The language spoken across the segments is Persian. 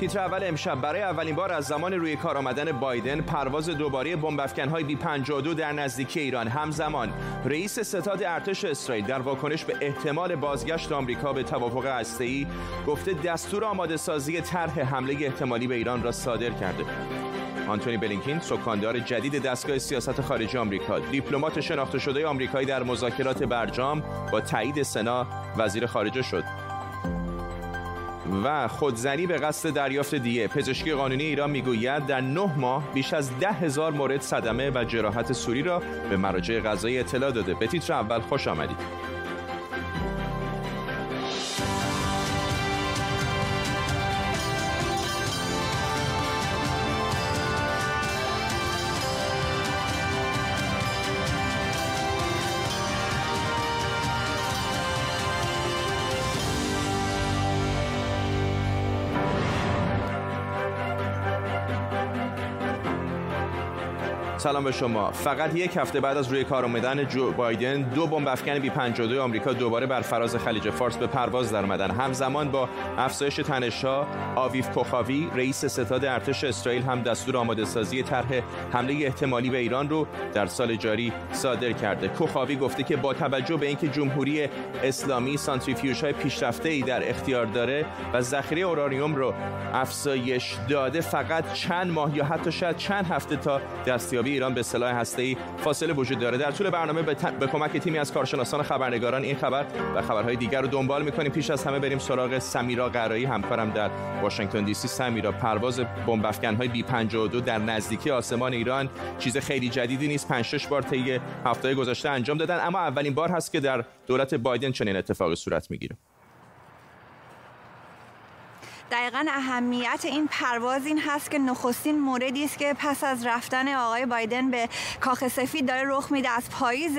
تیتر اول امشب. برای اولین بار از زمان روی کار آمدن بایدن پرواز دوباره بمب های بی 52 در نزدیکی ایران. همزمان رئیس ستاد ارتش اسرائیل در واکنش به احتمال بازگشت آمریکا به توافق هسته‌ای گفته دستور آماده سازی طرح حمله احتمالی به ایران را صادر کرده. آنتونی بلینکین سکاندار جدید دستگاه سیاست خارجی آمریکا دیپلمات شناخته شده آمریکایی در مذاکرات برجام با تایید سنا وزیر خارجه شد. و خودزنی به قصد دریافت دیه. پزشکی قانونی ایران می‌گوید در نه ماه بیش از ده هزار مورد صدمه و جراحت سوری را به مراجع قضایی اطلاع داده. به تیتر اول خوش آمدید. سلام به شما. فقط یک هفته بعد از روی کار آمدن جو بایدن دو بمب افکن بی 52 آمریکا دوباره بر فراز خلیج فارس به پرواز در آمدن همزمان با افزایش تنش‌ها آویف کوخاوی رئیس ستاد ارتش اسرائیل هم دستور آماده سازی طرح حمله احتمالی به ایران رو در سال جاری صادر کرده. کوخاوی گفته که با توجه به اینکه جمهوری اسلامی سانتریفیوژهای پیشرفته ای در اختیار داره و ذخیره اورانیوم رو افزایش داده فقط چند ماه یا حتی شاید چند هفته تا دستیابی ایران به سلاح ای فاصله وجود داره. در طول برنامه به, به کمک تیمی از کارشناسان خبرنگاران این خبر و خبرهای دیگر رو دنبال می‌کنیم. پیش از همه بریم سراغ سمیرا قرایی همکارم در واشنگتن دی سی. سمیرا پرواز بمب های بی 52 در نزدیکی آسمان ایران. چیز خیلی جدیدی نیست. 5 6 بار طی هفته گذشته انجام دادن. اما اولین بار هست که در دولت بایدن چنین اتفاقی صورت می‌گیره. دقیقا اهمیت این پرواز این هست که نخستین موردی است که پس از رفتن آقای بایدن به کاخ سفید داره رخ میده. از پاییز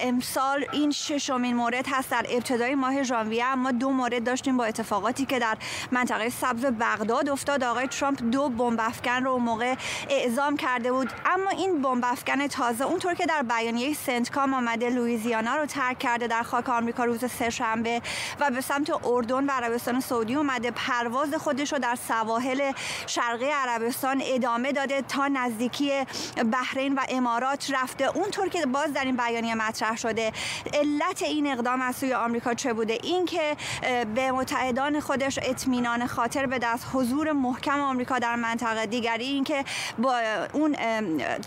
امسال این ششمین مورد هست در ابتدای ماه ژانویه اما دو مورد داشتیم با اتفاقاتی که در منطقه سبز بغداد افتاد. آقای ترامپ دو بمب افکن رو موقع اعزام کرده بود. اما این بمب افکن تازه اونطور که در بیانیه سنتکام آمده لوئیزیانا رو ترک کرده در خاک آمریکا روز سهشنبه و به سمت اردن و عربستان سعودی اومده. پرواز خودش رو در سواحل شرقی عربستان ادامه داده تا نزدیکی بحرین و امارات رفته. اونطور که باز در این بیانیه مطرح شده علت این اقدام از سوی آمریکا چه بوده؟ اینکه به متحدان خودش اطمینان خاطر به دست حضور محکم آمریکا در منطقه. دیگری اینکه با اون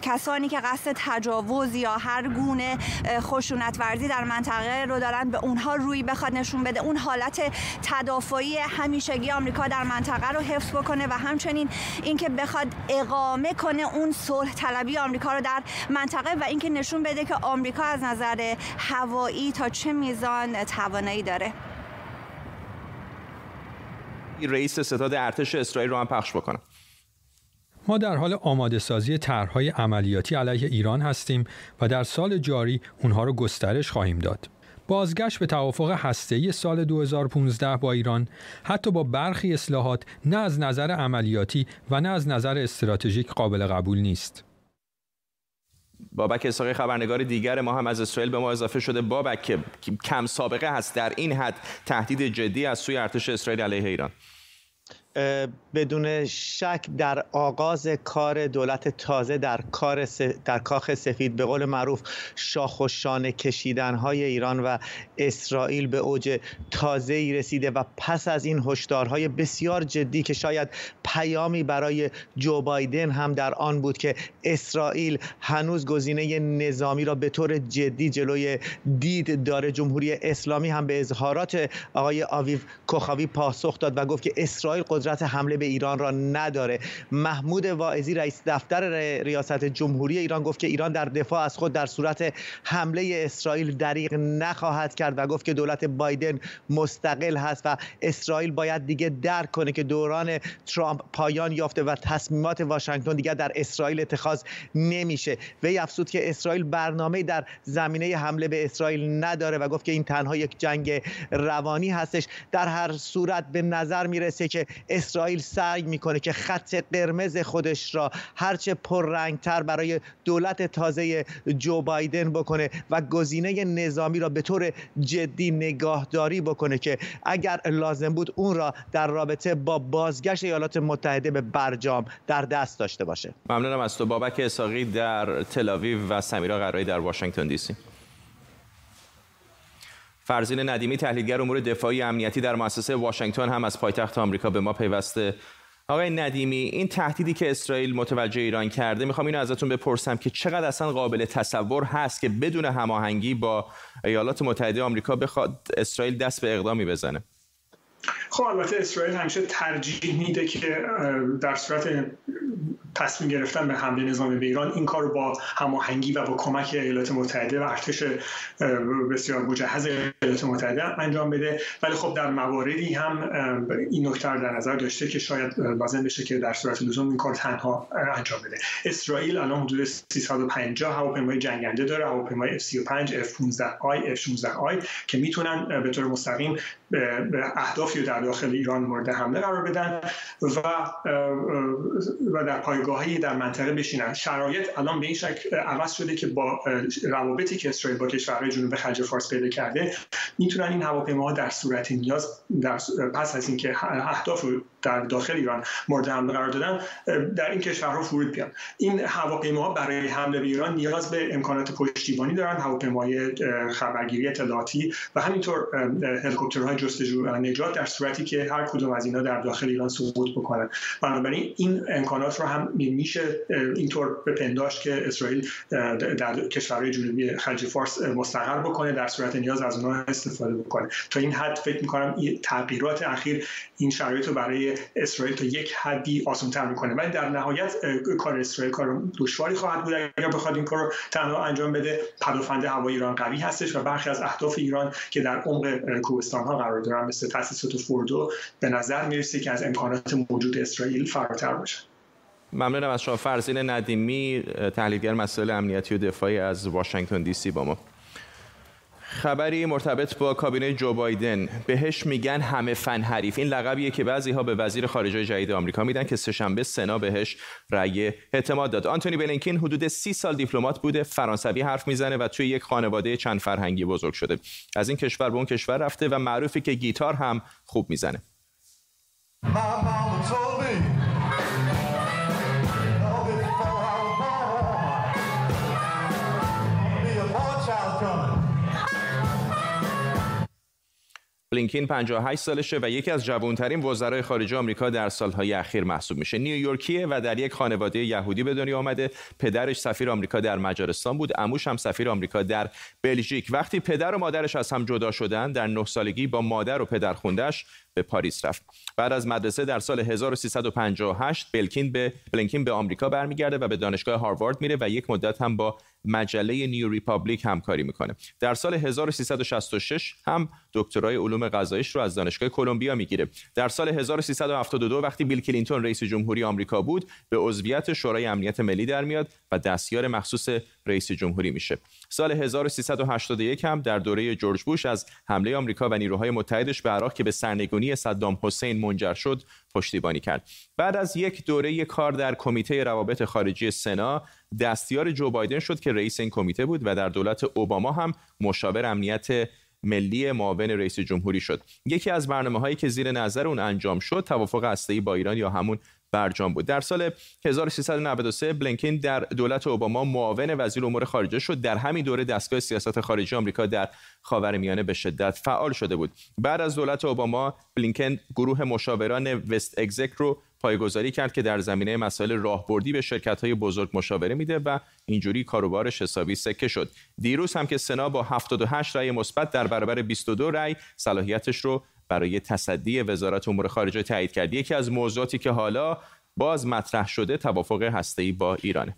کسانی که قصد تجاوز یا هر گونه خشونت ورزی در منطقه رو دارن به اونها روی بخواد نشون بده. اون حالت تدافعی همیشگی آمریکا در منطقه رو حفظ بکنه و همچنین اینکه بخواد اقامه کنه اون صلح طلبی آمریکا رو در منطقه و اینکه نشون بده که آمریکا از نظر هوایی تا چه میزان توانایی داره رئیس ستاد ارتش اسرائیل رو هم پخش بکنم ما در حال آماده سازی طرحهای عملیاتی علیه ایران هستیم و در سال جاری اونها رو گسترش خواهیم داد. بازگشت به توافق هسته‌ای سال 2015 با ایران حتی با برخی اصلاحات نه از نظر عملیاتی و نه از نظر استراتژیک قابل قبول نیست. بابک اسحاقی خبرنگار دیگر ما هم از اسرائیل به ما اضافه شده بابک کم سابقه هست در این حد تهدید جدی از سوی ارتش اسرائیل علیه ایران بدون شک در آغاز کار دولت تازه در کار در کاخ سفید به قول معروف شاخ و شانه کشیدن های ایران و اسرائیل به اوج تازه ای رسیده و پس از این هشدارهای بسیار جدی که شاید پیامی برای جو بایدن هم در آن بود که اسرائیل هنوز گزینه نظامی را به طور جدی جلوی دید داره جمهوری اسلامی هم به اظهارات آقای آویو کوخاوی پاسخ داد و گفت که اسرائیل قدرت حمله به ایران را نداره. محمود واعظی رئیس دفتر ریاست جمهوری ایران گفت که ایران در دفاع از خود در صورت حمله اسرائیل دریغ نخواهد کرد و گفت که دولت بایدن مستقل هست و اسرائیل باید دیگه درک کنه که دوران ترامپ پایان یافته و تصمیمات واشنگتن دیگر در اسرائیل اتخاذ نمیشه. وی افزود که اسرائیل برنامه در زمینه حمله به اسرائیل نداره و گفت که این تنها یک جنگ روانی هستش. در هر صورت به نظر می‌رسه که اسرائیل سعی می‌کنه که خط قرمز خودش را هرچه پررنگتر برای دولت تازه جو بایدن بکنه و گزینه نظامی را به طور جدی نگاهداری بکنه که اگر لازم بود اون را در رابطه با بازگشت ایالات متحده به برجام در دست داشته باشه. ممنونم از تو بابک اساقی در تلاویو و سمیرا قرایی در واشنگتن دی سی. فرزین ندیمی تحلیلگر امور دفاعی امنیتی در مؤسسه واشنگتن هم از پایتخت آمریکا به ما پیوسته. آقای ندیمی این تهدیدی که اسرائیل متوجه ایران کرده می‌خوام اینو ازتون بپرسم که چقدر اصلا قابل تصور هست که بدون هماهنگی با ایالات متحده آمریکا بخواد اسرائیل دست به اقدامی بزنه؟ خب البته اسرائیل همیشه ترجیح میده که در صورت تصمیم گرفتن به حمله نظامی به ایران این کار با هماهنگی و با کمک ایالات متحده و ارتش بسیار مجهز ایالات متحده انجام بده. ولی خب در مواردی هم این نکته در نظر داشته که شاید لازم بشه که در صورت لزوم این کار تنها انجام بده. اسرائیل الان حدود 350 هواپیمای جنگنده داره هواپیمای F35 F15I F16I که می‌تونن به طور مستقیم به اهدافی در داخل ایران مورد حمله قرار بدن و و در پایگاهی در منطقه بشینن. شرایط الان به این شکل عوض شده که با روابطی که اسرائیل با کشورهای جنوب خلیج فارس پیدا کرده می‌تونن این هواپیماها در صورت نیاز در پس از اینکه اهداف در داخل ایران مورد حمله قرار دادن در این کشورها فرود بیان. این هواپیماها برای حمله به ایران نیاز به امکانات پشتیبانی دارن هواپیمای خبرگیری اطلاعاتی و همینطور هلیکوپترهای جستجو و نجات در صورتی که هر کدوم از اینا در داخل ایران سقوط بکنن. بنابراین این امکانات رو هم میشه اینطور بپنداشت که اسرائیل در کشورهای جنوبی خلیج فارس مستقر بکنه در صورت نیاز از اونها استفاده بکنه. تا این حد فکر می‌کنم تغییرات اخیر این شرایط رو برای اسرائیل تا یک حدی آسان‌تر می‌کنه. ولی در نهایت کار اسرائیل کار دشواری خواهد بود. اگر بخواد این کار رو تنها انجام بده پدافند هوای ایران قوی هستش و برخی از اهداف ایران که در عمق کوهستان ها قرار دارن مثل تاسیسات فوردو به نظر می‌رسه که از امکانات موجود اسرائیل فراتر باشه ممنونم از شما. فرزین ندیمی تحلیلگر مسائل امنیتی و دفاعی از واشنگتن دی سی با ما. خبری مرتبط با کابینه جو بایدن. بهش میگن همه فن حریف. این لقبیه که بعضی ها به وزیر خارجه جدید آمریکا میدن که سهشنبه سنا بهش رأی اعتماد داد. آنتونی بلینکین حدود سی سال دیپلمات بوده فرانسوی حرف می‌زنه و توی یک خانواده چند فرهنگی بزرگ شده. از این کشور به اون کشور رفته و معروفی که گیتار هم خوب می‌زنه. بلینکین 58 سالشه و یکی از جوانترین وزرای خارجه آمریکا در سالهای اخیر محسوب میشه. نیویورکیه و در یک خانواده یهودی به دنیا آمده. پدرش سفیر آمریکا در مجارستان بود عموش هم سفیر آمریکا در بلژیک. وقتی پدر و مادرش از هم جدا شدن در نه سالگی با مادر و پدر خوندش به پاریس رفت. بعد از مدرسه در سال 1358 بلینکین به بلینکین به آمریکا برمیگرده و به دانشگاه هاروارد میره و یک مدت هم با مجله New Republic همکاری می‌کنه. در سال 1366 هم دکترای علوم قضاییش رو از دانشگاه کلمبیا می‌گیره. در سال 1372 وقتی بیل کلینتون رئیس جمهوری آمریکا بود به عضویت شورای امنیت ملی در میاد و دستیار مخصوص رئیس جمهوری میشه. سال 1381 هم در دوره جورج بوش از حمله آمریکا و نیروهای متحدش به عراق که به سرنگونی صدام حسین منجر شد پشتیبانی کرد. بعد از یک دوره کار در کمیته روابط خارجی سنا دستیار جو بایدن شد که رئیس این کمیته بود و در دولت اوباما هم مشاور امنیت ملی معاون رئیس جمهوری شد. یکی از برنامه هایی که زیر نظر اون انجام شد توافق هسته‌ای با ایران یا همون برجام بود. در سال 1393 بلینکین در دولت اوباما معاون وزیر امور خارجه شد. در همین دوره دستگاه سیاست خارجی آمریکا در خاورمیانه به شدت فعال شده بود. بعد از دولت اوباما بلینکن گروه مشاوران وست اگزک رو پایگذاری کرد که در زمینه مسائل راهبردی به شرکت های بزرگ مشاوره میده و اینجوری کاروبارش حسابی سکه شد. دیروز هم که سنا با 78 رأی مثبت در برابر 22 رأی صلاحیتش رو برای تصدی وزارت امور خارجه تایید کرد. یکی از موضوعاتی که حالا باز مطرح شده توافق هسته‌ای با ایرانه.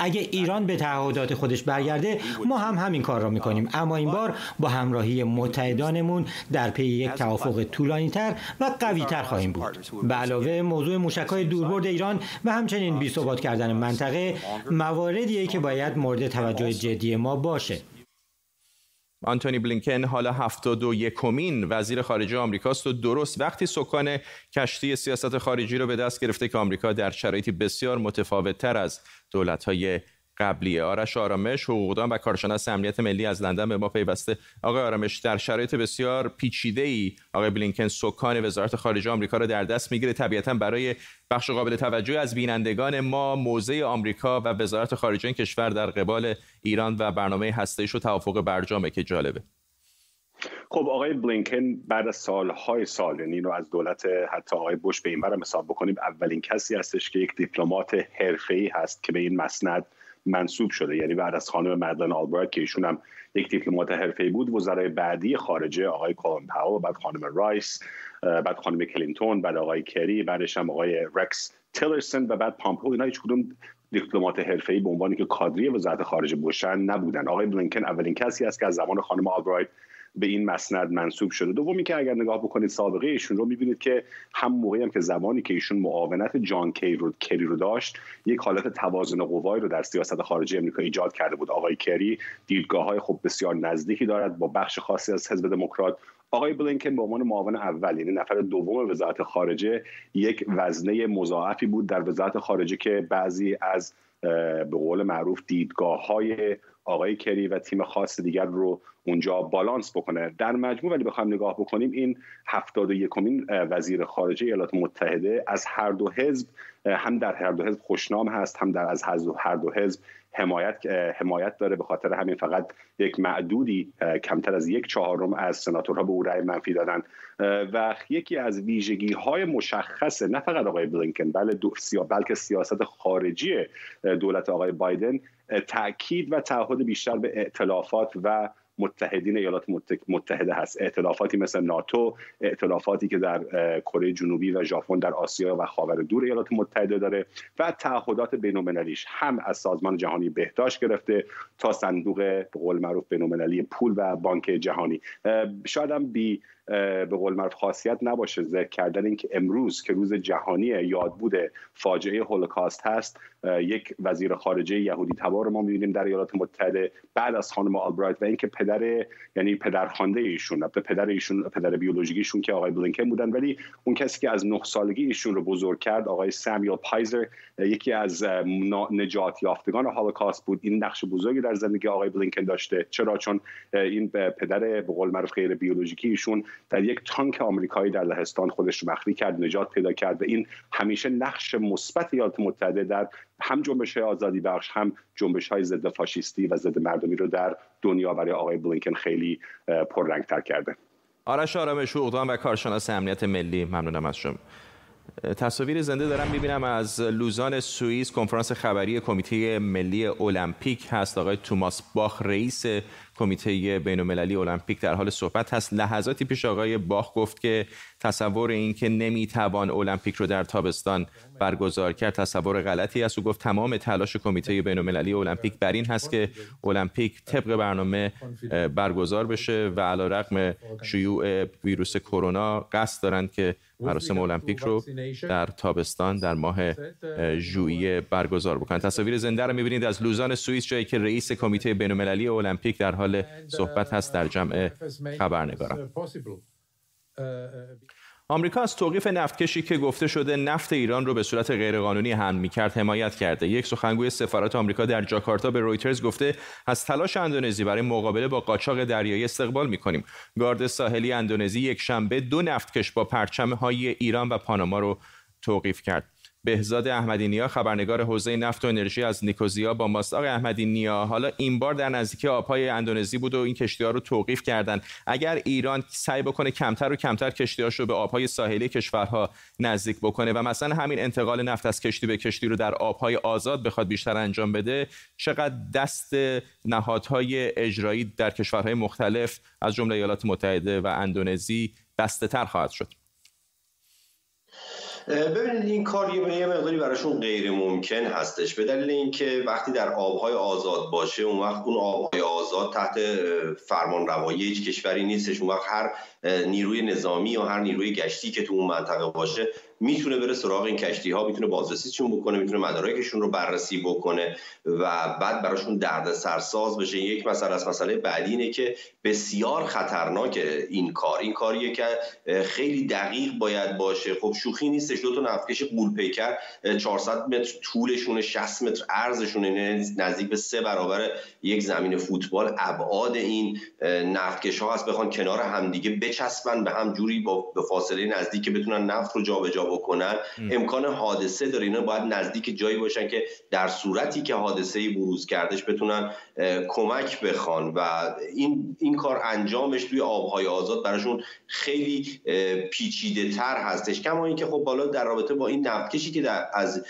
اگه ایران به تعهدات خودش برگرده ما هم همین کار را می‌کنیم. اما این بار با همراهی متحدانمون در پی یک توافق طولانی تر و قوی تر خواهیم بود. به علاوه موضوع موشک های دوربرد ایران و همچنین بی کردن منطقه مواردیه که باید مورد توجه جدی ما باشه. آنتونی بلینکن حالا 72 یکمین وزیر خارجه آمریکاست و درست وقتی سکان کشتی سیاست خارجی رو به دست گرفته که آمریکا در شرایطی بسیار متفاوتتر از دولت‌های قبلیه. آرش آرامش حقوقدان و کارشناس امنیت ملی از لندن به ما پیوسته. آقای آرامش در شرایط بسیار پیچیده ای آقای بلینکن سکان وزارت خارجه آمریکا را در دست می‌گیره. طبیعتا برای بخش قابل توجه از بینندگان ما موضع آمریکا و وزارت خارجه این کشور در قبال ایران و برنامه هسته‌ایش و توافق برجامه که جالبه. خب آقای بلینکن بعد از سالهای سال یعنی رو از دولت حتی آقای بوش به این حساب بکنیم اولین کسی هستش که یک دیپلمات حرفه‌ای هست که به این مسند منصوب شده. یعنی بعد از خانم مادلین آلبرایت که ایشون هم یک دیپلمات حرفه‌ای بود وزرای بعدی خارجه آقای کولن پاول بعد خانم رایس بعد خانم کلینتون بعد آقای کری بعدش هم آقای رکس تیلرسون و بعد پامپئو. اینا هیچ کدوم دیپلمات حرفه‌ای به عنوانی که کادری وزارت خارجه باشن نبودن. آقای بلینکن اولین کسی است که از زمان خانم آلبرایت به این مسند منصوب شده. دومی که اگر نگاه بکنید سابقه ایشون رو می‌بینید که هم موقعی هم که زمانی که ایشون معاونت جان کی رو کری رو داشت یک حالت توازن قوای رو در سیاست خارجی امریکا ایجاد کرده بود. آقای کری دیدگاه های خب بسیار نزدیکی دارد با بخش خاصی از حزب دموکرات. آقای بلینکن به عنوان معاون اول یعنی نفر دوم وزارت خارجه یک وزنه مضاعفی بود در وزارت خارجه که بعضی از به قول معروف دیدگاه های آقای کری و تیم خاص دیگر رو اونجا بالانس بکنه. در مجموع ولی بخوایم نگاه بکنیم این هفتاد و یکمین وزیر خارجه ایالات متحده از هر دو حزب هم در هر دو حزب خوشنام هست هم در از هر دو حزب حمایت حمایت داره به خاطر همین فقط یک معدودی کمتر از یک چهارم از سناتورها به او رأی منفی دادن. و یکی از ویژگی های مشخص نه فقط آقای بلینکن بلکه سیاست خارجی دولت آقای بایدن تاکید و تعهد بیشتر به ائتلافات و متحدین ایالات متحده هست. ائتلافاتی مثل ناتو ائتلافاتی که در کره جنوبی و ژاپن در آسیا و خاور دور ایالات متحده داره و تعهدات بین‌المللیش هم از سازمان جهانی بهداشت گرفته تا صندوق به قول معروف بین‌المللی پول و بانک جهانی. شاید هم بی به قول معروف خاصیت نباشه. ذکر کردن اینکه امروز که روز جهانی یادبود فاجعه هولوکاست هست یک وزیر خارجه یهودی تبار ما می‌بینیم در ایالات متحده بعد از خانم آلبرایت و اینکه پدر یعنی پدرخوانده ایشون پدر ایشون پدر بیولوژیکیشون که آقای بلینکن بودن ولی اون کسی که از نه سالگی ایشون رو بزرگ کرد آقای سامیل پایزر یکی از نجات یافتگان هولوکاست بود. این نقش بزرگی در زندگی آقای بلینکن داشته. چرا؟ چون این پدر به قول معروف غیر بیولوژیکی ایشون در یک تانک آمریکایی در لهستان خودش مخفی کرد نجات پیدا کرد و این همیشه نقش مثبت ایالات متحده در هم جنبش آزادی بخش هم جنبش های ضد فاشیستی و ضد مردمی رو در دنیا برای آقای بلینکن خیلی پررنگتر کرده. آرش آرامش حقوقدان و کارشناس امنیت ملی ممنونم از شما. تصاویر زنده دارم می‌بینم از لوزان سوئیس کنفرانس خبری کمیته ملی المپیک هست. آقای توماس باخ رئیس کمیته بین المللی المپیک در حال صحبت هست. لحظاتی پیش آقای باخ گفت که تصور این که نمی‌توان المپیک رو در تابستان برگزار کرد تصور غلطی است. و گفت تمام تلاش کمیته بین المللی المپیک بر این هست که المپیک طبق برنامه برگزار بشه و علیرغم شیوع ویروس کرونا قصد دارند که مراسم المپیک رو در تابستان در ماه ژوئیه برگزار بکنند. تصاویر زنده رو می‌بینید از لوزان سوئیس جایی که رئیس کمیته بین‌المللی المپیک در حال صحبت هست در جمع خبرنگاران. آمریکا از توقیف نفتکشی که گفته شده نفت ایران رو به صورت غیرقانونی حمل می‌کرد حمایت کرده. یک سخنگوی سفارت آمریکا در جاکارتا به رویترز گفته از تلاش اندونزی برای مقابله با قاچاق دریایی استقبال می‌کنیم. گارد ساحلی اندونزی یک شنبه دو نفتکش با پرچم های ایران و پاناما رو توقیف کرد. بهزاد احمدی نیا خبرنگار حوزه نفت و انرژی از نیکوزیا با ماست. آقای احمدی نیا حالا این بار در نزدیکی آبهای اندونزی بود و این کشتی ها رو توقیف کردن. اگر ایران سعی بکنه کمتر و کمتر کشتی رو به آبهای ساحلی کشورها نزدیک بکنه و مثلا همین انتقال نفت از کشتی به کشتی رو در آبهای آزاد بخواد بیشتر انجام بده چقدر دست نهادهای اجرایی در کشورهای مختلف از جمله ایالات متحده و اندونزی بسته تر خواهد شد؟ ببینید این کار یه مقداری براشون غیر ممکن هستش. به دلیل اینکه وقتی در آبهای آزاد باشه اون وقت اون آبهای آزاد تحت فرمان روایی هیچ کشوری نیستش. اون وقت هر نیروی نظامی یا هر نیروی گشتی که تو اون منطقه باشه می‌تونه بره سراغ این کشتی ها می‌تونه بازرسیشون بکنه می‌تونه مدارکشون رو بررسی بکنه و بعد براشون درد سرساز بشه. یک مسئله از مسئله بعدی اینه که بسیار خطرناک این کار. این کاریه که خیلی دقیق باید باشه. خب شوخی نیستش دو تا نفتکش قول پیکر 400 متر طولشون 60 متر عرضشون نزدیک به سه برابر یک زمین فوتبال. ابعاد این نفتکش ها هست. بخوان کنار همدیگه بچسبن به هم جوری با به فاصله نزدیک که بتونن نفت رو جابجا بکنن. امکان حادثه داره. اینا باید نزدیک جایی باشن که در صورتی که حادثه بروز کردش بتونن کمک بخوان. و این این کار انجامش توی آبهای آزاد براشون خیلی پیچیده تر هستش. کما اینکه خب بالا در رابطه با این نفتکشی که در از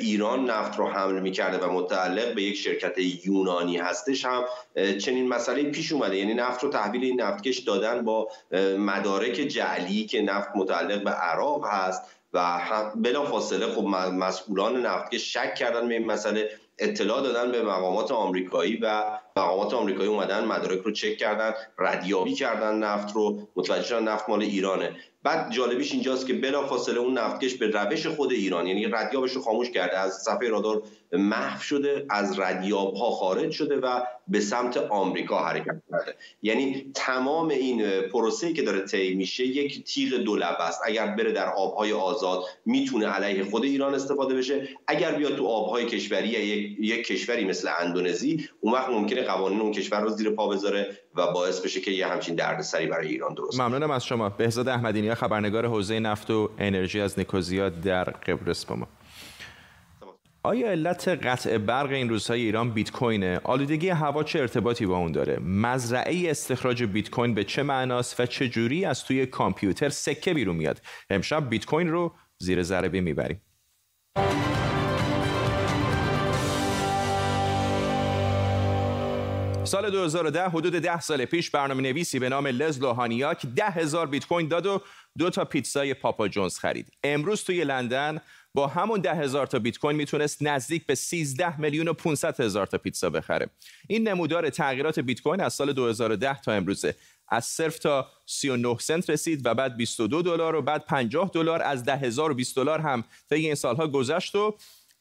ایران نفت رو حمل می‌کرده و متعلق به یک شرکت یونانی هستش هم چنین مسئله پیش اومده. یعنی نفت رو تحویل این نفتکش دادن با مدارک جعلی که نفت متعلق به عراق هست و بلا فاصله خب مسئولان نفتکش شک کردن به این مسئله اطلاع دادن به مقامات آمریکایی و مقامات آمریکایی اومدن مدارک رو چک کردن ردیابی کردن نفت رو. متوجه شدن نفت مال ایرانه. بعد جالبیش اینجاست که بلافاصله اون نفتکش به روش خود ایران یعنی ردیابش رو خاموش کرده. از صفحه رادار محو شده از ردیاب ها خارج شده و به سمت آمریکا حرکت کرده. یعنی تمام این پروسه‌ای که داره طی میشه یک تیغ دو است. اگر بره در آبهای آزاد می‌تونه علیه خود ایران استفاده بشه. اگر بیاد تو آبهای کشوری یک, یک کشوری مثل اندونزی اون وقت ممکنه قوانین اون کشور رو زیر پا بذاره و باعث بشه که یه همچین دردسری برای ایران درست ممنونم از شما بهزاد احمدی خبرنگار حوزه نفت و انرژی از نیکوزیا در قبرس با ما آیا علت قطع برق این روزهای ایران بیت کوینه؟ آلودگی هوا چه ارتباطی با اون داره؟ مزرعه استخراج بیت کوین به چه معناست و چه جوری از توی کامپیوتر سکه بیرون میاد؟ امشب بیت کوین رو زیر ذره می‌بریم. سال 2010 حدود 10 سال پیش برنامه نویسی به نام لز لوهانیاک ده هزار بیت کوین داد و دو تا پیتزای پاپا جونز خرید. امروز توی لندن با همون ده هزار تا بیت کوین می‌تونست نزدیک به 13 میلیون و 500 هزار تا پیتزا بخره. این نمودار تغییرات بیت کوین از سال 2010 تا امروزه. از صرف تا 39 سنت رسید و بعد 22 دلار و بعد 50 دلار از 10020 دلار هم طی این سالها گذشت و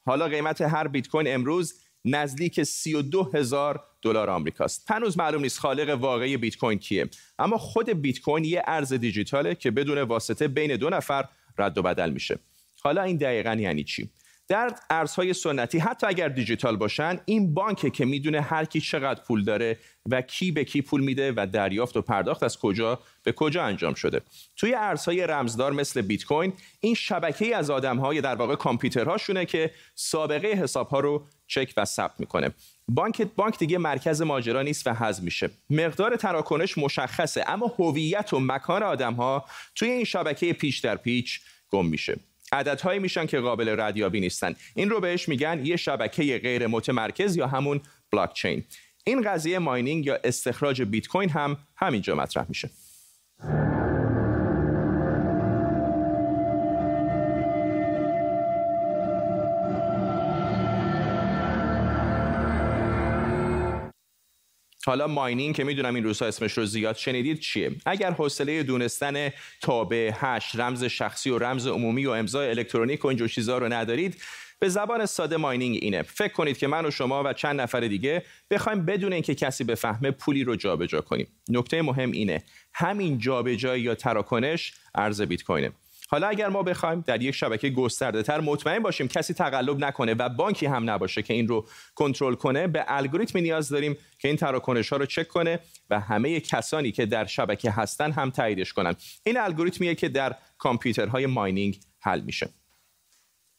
حالا قیمت هر بیت کوین امروز نزدیک 32 هزار دلار آمریکاست. هنوز معلوم نیست خالق واقعی بیت کوین کیه اما خود بیت کوین یه ارز دیجیتاله که بدون واسطه بین دو نفر رد و بدل میشه. حالا این دقیقا یعنی چی؟ در ارزهای سنتی حتی اگر دیجیتال باشن این بانکه که می‌دونه هر کی چقدر پول داره و کی به کی پول میده و دریافت و پرداخت از کجا به کجا انجام شده. توی ارزهای رمزدار مثل بیت کوین این شبکه از آدمهای در واقع کامپیوترهاشونه که سابقه حسابها رو چک و ثبت می‌کنه. بانک بانک دیگه مرکز ماجرا نیست و حذف میشه. مقدار تراکنش مشخصه اما هویت و مکان آدمها توی این شبکه پیچ در پیچ گم میشه. عددهایی میشن که قابل ردیابی نیستن. این رو بهش میگن یه شبکه غیر متمرکز یا همون بلاک چین این قضیه ماینینگ یا استخراج بیت کوین هم همینجا مطرح میشه. حالا mining که می‌دونم این روزها اسمش رو زیاد شنیدید چیه؟ اگر حوصله دونستن تابع hash رمز شخصی و رمز عمومی و امضای الکترونیک و اینجور چیزا رو ندارید به زبان ساده mining اینه. فکر کنید که من و شما و چند نفر دیگه بخوایم بدون اینکه کسی بفهمه پولی رو جابجا کنیم. نکته مهم اینه همین جابجایی یا تراکنش ارز بیت کوینه حالا اگر ما بخوایم در یک شبکه گسترده تر مطمئن باشیم کسی تقلب نکنه و بانکی هم نباشه که این رو کنترل کنه به الگوریتمی نیاز داریم که این تراکنش ها رو چک کنه و همه کسانی که در شبکه هستن هم تاییدش کنن. این الگوریتمیه که در کامپیوترهای ماینینگ حل میشه.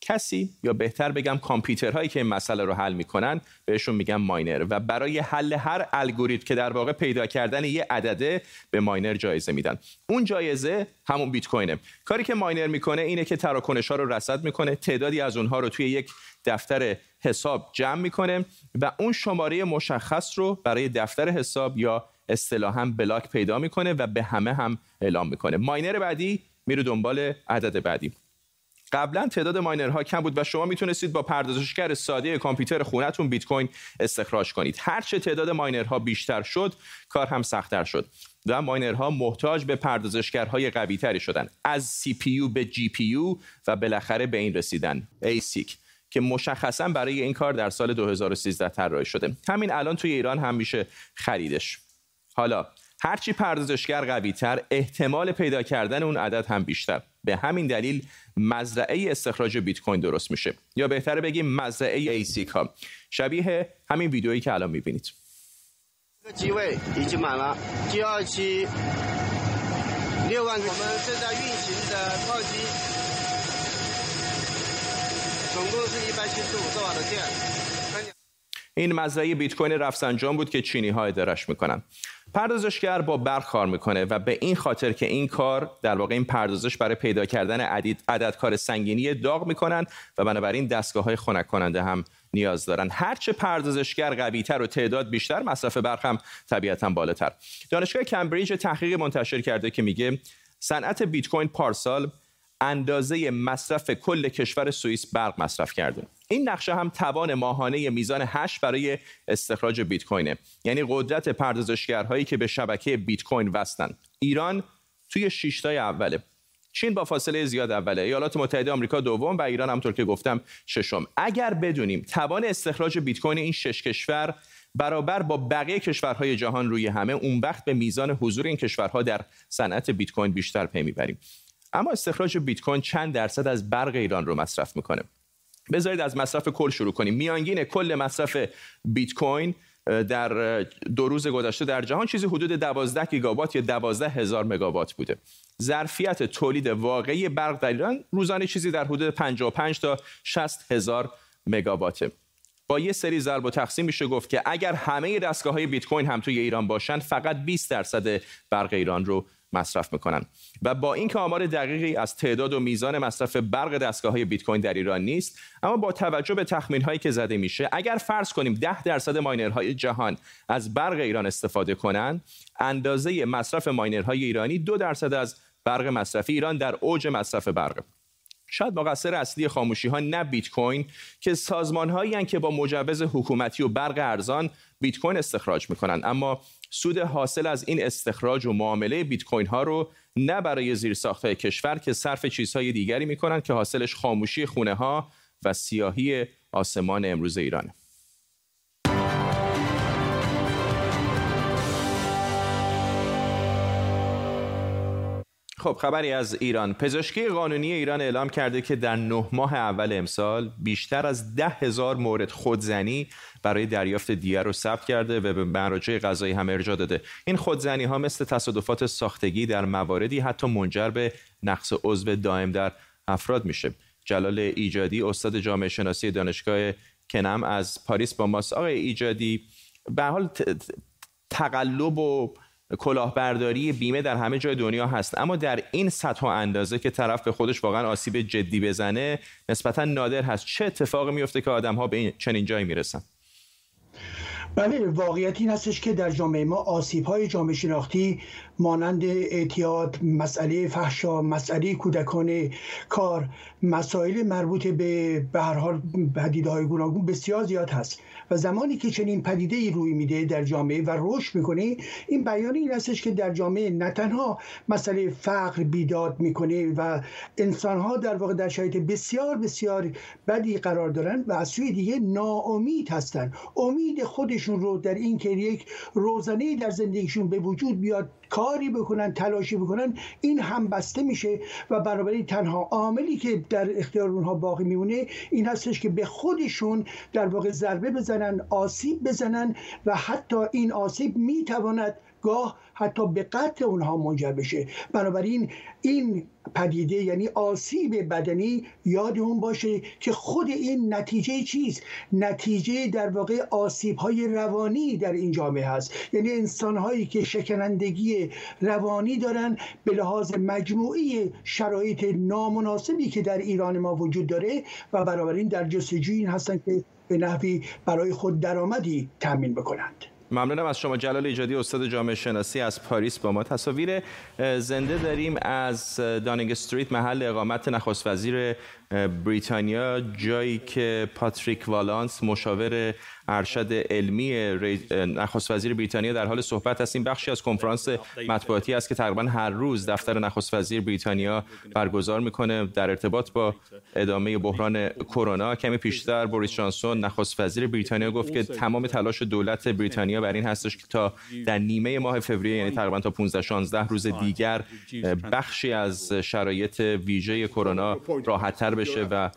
کسی یا بهتر بگم کامپیوترهایی که این مسئله رو حل می‌کنن بهشون میگن ماینر. و برای حل هر الگوریتم که در واقع پیدا کردن یه عدده به ماینر جایزه میدن. اون جایزه همون بیت کوینه. کاری که ماینر می‌کنه اینه که تراکنش ها رو رصد می‌کنه تعدادی از اونها رو توی یک دفتر حساب جمع می‌کنه و اون شماره مشخص رو برای دفتر حساب یا اصطلاحا block پیدا می‌کنه و به همه هم اعلام می‌کنه. miner بعدی میره دنبال عدد بعدی. قبلا تعداد miner ها کم بود و شما می‌تونستید با پردازشگر ساده کامپیوتر خونتون بیت کوین استخراج کنید. هرچه تعداد miner ها بیشتر شد کار هم سختتر شد و miner ها محتاج به پردازشگرهای قوی تری شدن. از پی به پی و بالاخره به این رسیدن. ASIC که مشخصا برای این کار در سال 2013 طراحی شده. همین الان توی ایران هم میشه خریدش. حالا هرچی پردازشگر قوی تر احتمال پیدا کردن اون عدد هم بیشتر. به همین دلیل مزرعه استخراج بیت کوین درست میشه. یا بهتره بگیم مزرعه ASIC ها. شبیه همین ویدیویی که الان می‌بینید. این مزرعه بیت کوین رفسنجان بود که چینی ها ادارش می‌کنن. پردازشگر با برق کار می‌کنه و به این خاطر که این کار در واقع این پردازش برای پیدا کردن عدد, عدد کار سنگینی داغ می‌کنن و بنابراین دستگاه های خنک کننده هم نیاز دارن. هرچه پردازشگر قویتر و تعداد بیشتر مصرف برق هم طبیعتا بالاتر. دانشگاه کمبریج تحقیق منتشر کرده که میگه صنعت بیت کوین پارسال اندازه مصرف کل کشور سوئیس برق مصرف کرده. این نقشه هم توان ماهانه میزان hash برای استخراج بیت کوینه. یعنی قدرت پردازشگرهایی که به شبکه بیت کوین وصلن. ایران توی شیشتای اوله. چین با فاصله زیاد اوله. ایالات متحده آمریکا دوم و ایران همطور که گفتم ششم. اگر بدونیم توان استخراج بیت کوین این شش کشور برابر با بقیه کشورهای جهان روی همه اون وقت به میزان حضور این کشورها در صنعت بیت کوین بیشتر پی می‌بریم. اما استخراج بیت کوین چند درصد از برق ایران رو مصرف می‌کنه. بذارید از مصرف کل شروع کنیم. میانگین کل مصرف بیت کوین در دو روز گذشته در جهان چیزی حدود 12 گیگاوات یا 12 هزار مگاوات بوده. ظرفیت تولید واقعی برق در ایران روزانه چیزی در حدود 55 تا 60 هزار مگاواته. با یه سری ضرب و تقسیم میشه گفت که اگر همه دستگاه های بیت کوین هم توی ایران باشن فقط 20 درصد برق ایران رو مصرف می‌کنن. و با اینکه آمار دقیقی از تعداد و میزان مصرف برق دستگاه های بیت کوین در ایران نیست اما با توجه به تخمین هایی که زده میشه اگر فرض کنیم 10 درصد ماینرهای جهان از برق ایران استفاده کنند اندازه مصرف ماینرهای ایرانی دو درصد از برق مصرفی ایران در اوج مصرف برق. شاید مقصر اصلی خاموشی ها نه بیت کوین که سازمان هایی که با مجوز حکومتی و برق ارزان بیت کوین استخراج می‌کنن. اما سود حاصل از این استخراج و معامله بیت کوین ها رو نه برای زیرساخت های کشور که صرف چیزهای دیگری می‌کنن که حاصلش خاموشی خونه ها و سیاهی آسمان امروز ایرانه. خب خبری از ایران. پزشکی قانونی ایران اعلام کرده که در نه ماه اول امسال بیشتر از ده هزار مورد خودزنی برای دریافت دیه رو ثبت کرده و به مراجع قضایی هم ارجاع داده. این خودزنی ها مثل تصادفات ساختگی در مواردی حتی منجر به نقص عضو دائم در افراد میشه. جلال ایجادی استاد جامعه شناسی دانشگاه کنم از پاریس با ماست. آقای ایجادی به حال تقلب و کلاهبرداری بیمه در همه جای دنیا هست. اما در این سطح و اندازه که طرف به خودش واقعا آسیب جدی بزنه نسبتا نادر هست. چه اتفاقی میفته که آدم ها به این چنین جایی می‌رسن؟ بله واقعیت این هستش که در جامعه ما آسیب های جامعه شناختی مانند اعتیاد مسئله فحشا مسئله کودکان کار مسائل مربوط به به هر حال پدیده های گوناگون بسیار زیاد هست و زمانی که چنین پدیده ای روی میده در جامعه و رشد می‌کنه این بیان این هستش که در جامعه نه تنها مسئله فقر بیداد می‌کنه و انسان ها در واقع در شرایط بسیار بسیار بدی قرار دارن و از سوی دیگه ناامید هستن. امید خودشون رو در این که یک روزنه در زندگیشون به وجود بیاد کاری بکنن تلاشی بکنن این هم بسته میشه و بنابراین تنها عاملی که در اختیار اونها باقی میمونه این هستش که به خودشون در واقع ضربه بزنن آسیب بزنن و حتی این آسیب می‌تواند گاه حتی به قتل اونها منجر بشه. بنابراین این پدیده یعنی آسیب بدنی یادمون باشه که خود این نتیجه چیست؟ نتیجه در واقع آسیب های روانی در این جامعه هست. یعنی انسان هایی که شکنندگی روانی دارن به لحاظ مجموعی شرایط نامناسبی که در ایران ما وجود داره و بنابراین در جستجوی این هستن که به نحوی برای خود درآمدی تامین بکنند. ممنونم از شما جلال ایجادی استاد جامعه شناسی از پاریس با ما. تصاویر زنده داریم از دانینگ استریت محل اقامت نخست وزیر بریتانیا جایی که پاتریک والانس مشاور ارشد علمی نخست وزیر بریتانیا در حال صحبت است این بخشی از کنفرانس مطبوعاتی است که تقریبا هر روز دفتر نخست وزیر بریتانیا برگزار می‌کنه در ارتباط با ادامه بحران کرونا. کمی پیشتر بوریس جانسون نخست وزیر بریتانیا گفت که تمام تلاش دولت بریتانیا بر این هستش که تا در نیمه ماه فوریه یعنی تقریبا تا 15 16 روز دیگر بخشی از شرایط ویژه کرونا راحتتر بشه و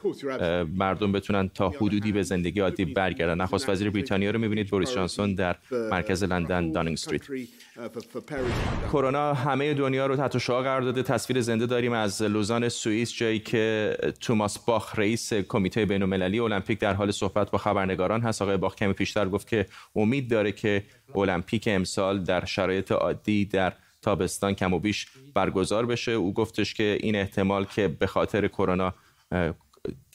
مردم بتونن تا حدودی به زندگی عادی برگردن. نخست وزیر بریتانیا رو می‌بینید بوریس جانسون در مرکز لندن داونینگ استریت کرونا همه دنیا رو تحت شعاع قرار داده. تصویر زنده داریم از لوزان سوئیس جایی که توماس باخ رئیس کمیته بین المللی المپیک در حال صحبت با خبرنگاران هست. آقای باخ کمی پیشتر گفت که امید داره که المپیک امسال در شرایط عادی در تابستان کم و بیش برگزار بشه. او گفتش که این احتمال که به خاطر کرونا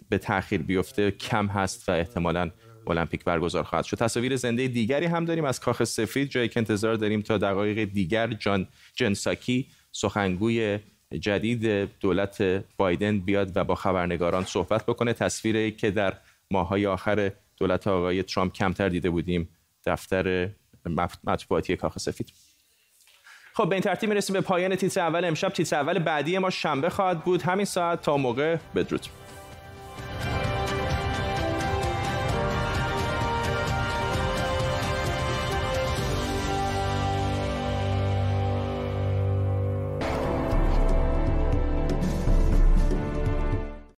به تاخیر بیفته کم هست و احتمالاً المپیک برگزار خواهد شد. تصاویر زنده دیگری هم داریم از کاخ سفید جایی که انتظار داریم تا دقایق دیگر جان جنساکی سخنگوی جدید دولت بایدن بیاد و با خبرنگاران صحبت بکنه. تصویری که در ماهای آخر دولت آقای ترامپ کمتر دیده بودیم دفتر مطبوعاتی کاخ سفید. خب به این ترتیب می‌رسیم به پایان تیتر اول. امشب تیتر اول بعدی ما شنبه خواهد بود. همین ساعت تا موقع بدرود.